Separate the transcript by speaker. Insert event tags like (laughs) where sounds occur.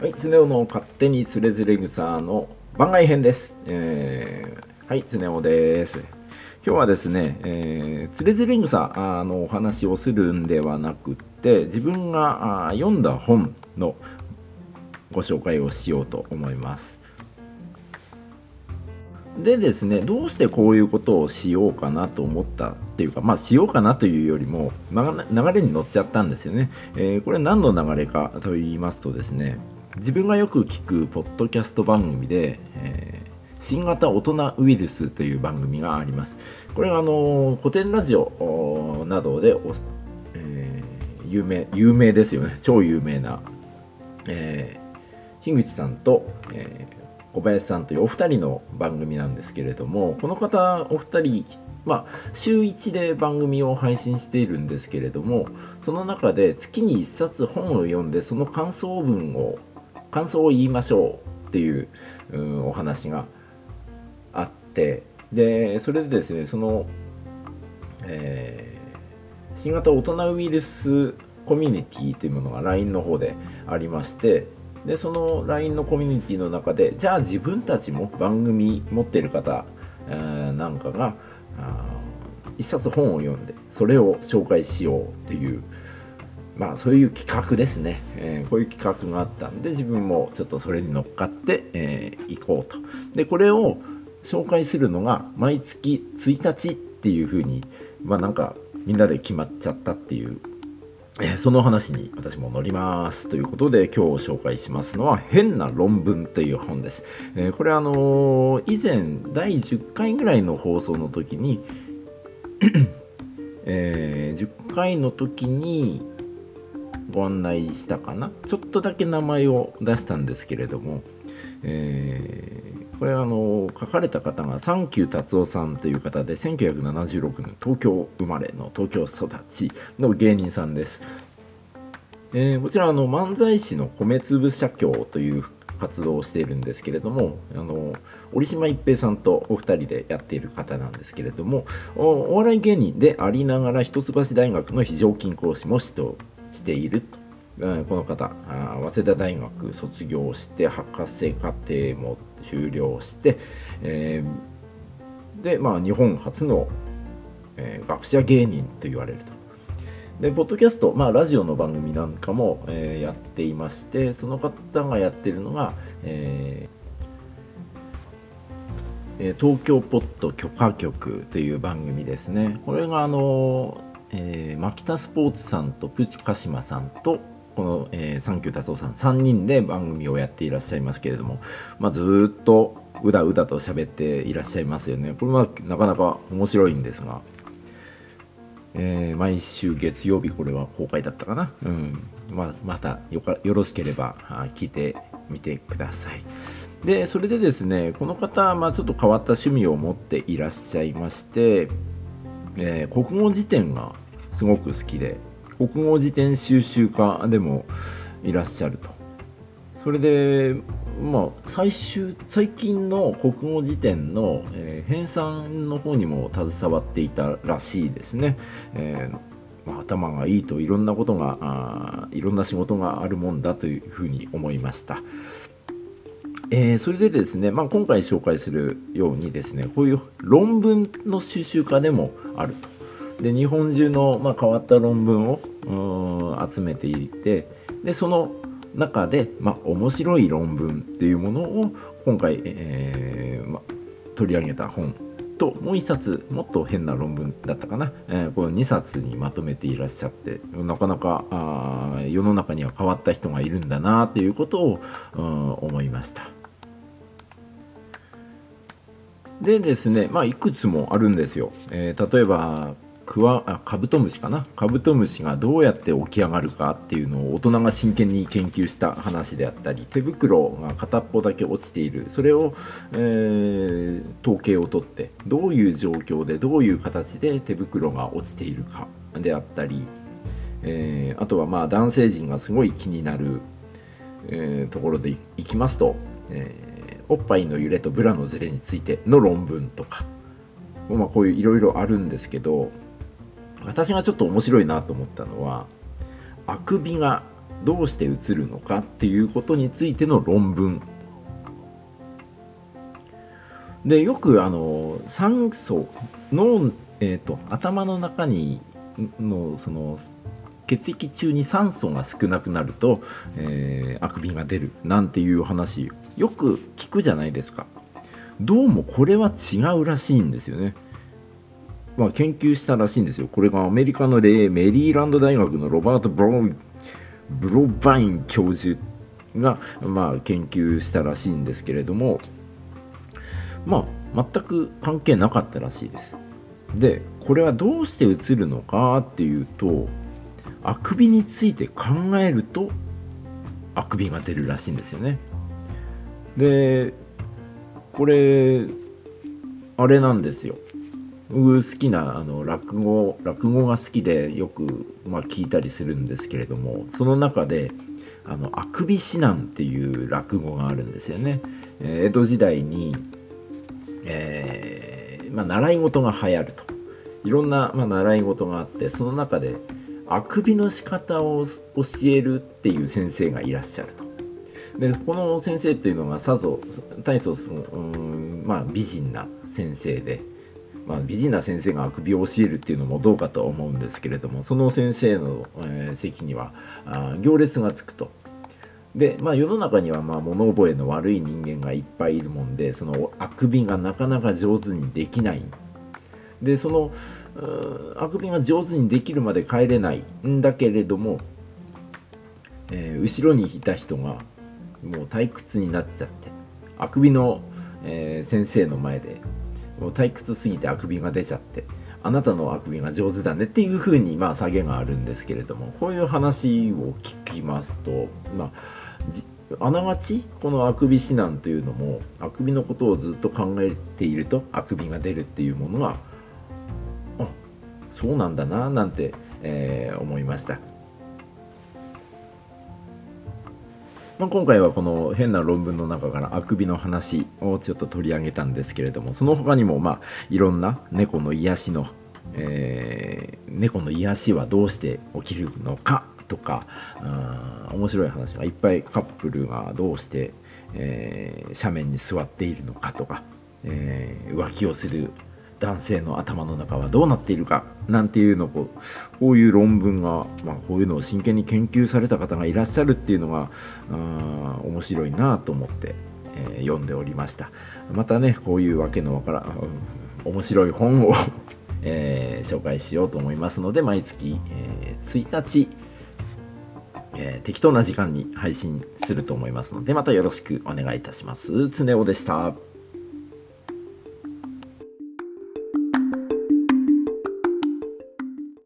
Speaker 1: はい、つねおの勝手につれづれ草の番外編です。えー、はい、つねおです。今日はですね、えー、つれづれ草のお話をするんではなくって自分があ読んだ本のご紹介をしようと思います。でですねどうしてこういうことをしようかなと思ったっていうかまあしようかなというよりも流れに乗っちゃったんですよね、えー、これ何の流れかと言いますとですね自分がよく聞くポッドキャスト番組で、えー、新型大人ウイルスという番組があります。これはあの古典ラジオなどでえー、有名有名ですよね。超有名な、えー、樋口さんと、えー小林さんというお二人の番組なんですけれどもこの方お二人まあ、週1で番組を配信しているんですけれどもその中で月に1冊本を読んでその感想文を感想を言いましょうっていう、う、お話があってでそれでですねその、えー、新型大人ウイルスコミュニティというものが LINE の方でありましてでその LINE のコミュニティの中でじゃあ自分たちも番組持ってる方、えー、なんかが一冊本を読んでそれを紹介しようっていうまあそういう企画ですね、えー、こういう企画があったんで自分もちょっとそれに乗っかって、えー、行こうと。でこれを紹介するのが毎月1日っていうふうにまあなんかみんなで決まっちゃったっていうえー、その話に私も乗ります。ということで今日紹介しますのは「変な論文」という本です。えー、これあのー、以前第10回ぐらいの放送の時にえー、10回の時にご案内したかな？ちょっとだけ名前を出したんですけれども、えー、これあの書かれた方がサンキュー達夫さんという方で1976年東京生まれの東京育ちの芸人さんです、えー、こちらあの漫才師の米粒社協という活動をしているんですけれどもあの折島一平さんとお二人でやっている方なんですけれどもお笑い芸人でありながら一橋大学の非常勤講師もしてしているこの方早稲田大学卒業して博士課程も修了して、えー、でまあ日本初の、えー、学者芸人と言われると。で、ポッドキャスト、まあ、ラジオの番組なんかも、えー、やっていまして、その方がやってるのが、えー、東京ポッド許可局という番組ですね。これが、あの、えー、牧田スポーツさんとプチカシマさんとこの、えー、サンキュー達夫さん3人で番組をやっていらっしゃいますけれども、まあ、ずっとうだうだと喋っていらっしゃいますよね。これはなかなか面白いんですが、えー、毎週月曜日これは公開だったかな、うん。まあ、またよかよろしければ聞いてみてください。でそれでですねこの方、まあ、ちょっと変わった趣味を持っていらっしゃいまして、えー、国語辞典がすごく好きで国語辞典収集家でもいらっしゃると。それで、まあ、最終最近の国語辞典の、えー、編纂の方にも携わっていたらしいですね。えー、まあ、頭がいいといろんなことがあいろんな仕事があるもんだというふうに思いました。えー、それでですね、まあ、今回紹介するようにですねこういう論文の収集家でもあると。で日本中の、まあ、変わった論文を集めていてでその中で、まあ、面白い論文っていうものを今回、えーま取り上げた本ともう一冊もっと変な論文だったかな、えー、この2冊にまとめていらっしゃってなかなかあ世の中には変わった人がいるんだなっていうことを、思いました。でですね、まあ、いくつもあるんですよ。えー、例えばクワあカブトムシかな？カブトムシがどうやって起き上がるかっていうのを大人が真剣に研究した話であったり手袋が片っぽだけ落ちているそれを、えー、統計を取ってどういう状況でどういう形で手袋が落ちているかであったり、えー、あとはまあ男性陣がすごい気になる、えー、ところでいきますと、えおっぱいの揺れとブラのズレについての論文とか。まあ、こういういろいろあるんですけど私がちょっと面白いなと思ったのはあくびがどうしてうつるのかっていうことについての論文。でよくあの酸素脳、えーと、頭の中にのその血液中に酸素が少なくなると、えー、あくびが出るなんていう話よく聞くじゃないですか。どうもこれは違うらしいんですよね。まあ、研究したらしいんですよ。これがアメリカの例、メリーランド大学のロバート・ブロブロバイン教授が、まあ、研究したらしいんですけれども、まあ、全く関係なかったらしいです。で、これはどうしてうつるのかっていうと、あくびについて考えると、あくびが出るらしいんですよね。で、これ、あれなんですよ。僕好きなあの落語落語が好きでよく、まあ、聞いたりするんですけれどもその中で「あのあくび指南」っていう落語があるんですよね。えー、江戸時代に、えー、まあ、習い事が流行るといろんな、まあ、習い事があってその中であくびの仕方を教えるっていう先生がいらっしゃると。でこの先生っていうのがさぞ大層その、うんまあ、美人な先生でまあ、美人な先生があくびを教えるっていうのもどうかと思うんですけれどもその先生の、えー、席にはあ行列がつくと。で、まあ、世の中にはまあ物覚えの悪い人間がいっぱいいるもんでそのあくびがなかなか上手にできないでそのあくびが上手にできるまで帰れないんだけれども、えー、後ろにいた人がもう退屈になっちゃってあくびの、えー、先生の前でもう退屈すぎてあくびが出ちゃってあなたのあくびが上手だねっていうふうにまあ下げがあるんですけれどもこういう話を聞きますとまああながちこのあくび指南というのもあくびのことをずっと考えているとあくびが出るっていうものはあそうなんだななんて、えー、思いました。まあ、今回はこの変な論文の中からあくびの話をちょっと取り上げたんですけれどもその他にもまあいろんな猫の癒しの、えー、猫の癒しはどうして起きるのかとかあ面白い話がいっぱいカップルがどうして、えー、斜面に座っているのかとか、えー、浮気をする男性の頭の中はどうなっているかなんていうのをこういう論文が、まあ、こういうのを真剣に研究された方がいらっしゃるっていうのがあ面白いなと思って、えー、読んでおりましたまたねこういうわけのわからん面白い本を (laughs) えー、紹介しようと思いますので毎月、えー、1日えー、適当な時間に配信すると思いますのでまたよろしくお願いいたします。つねおでした。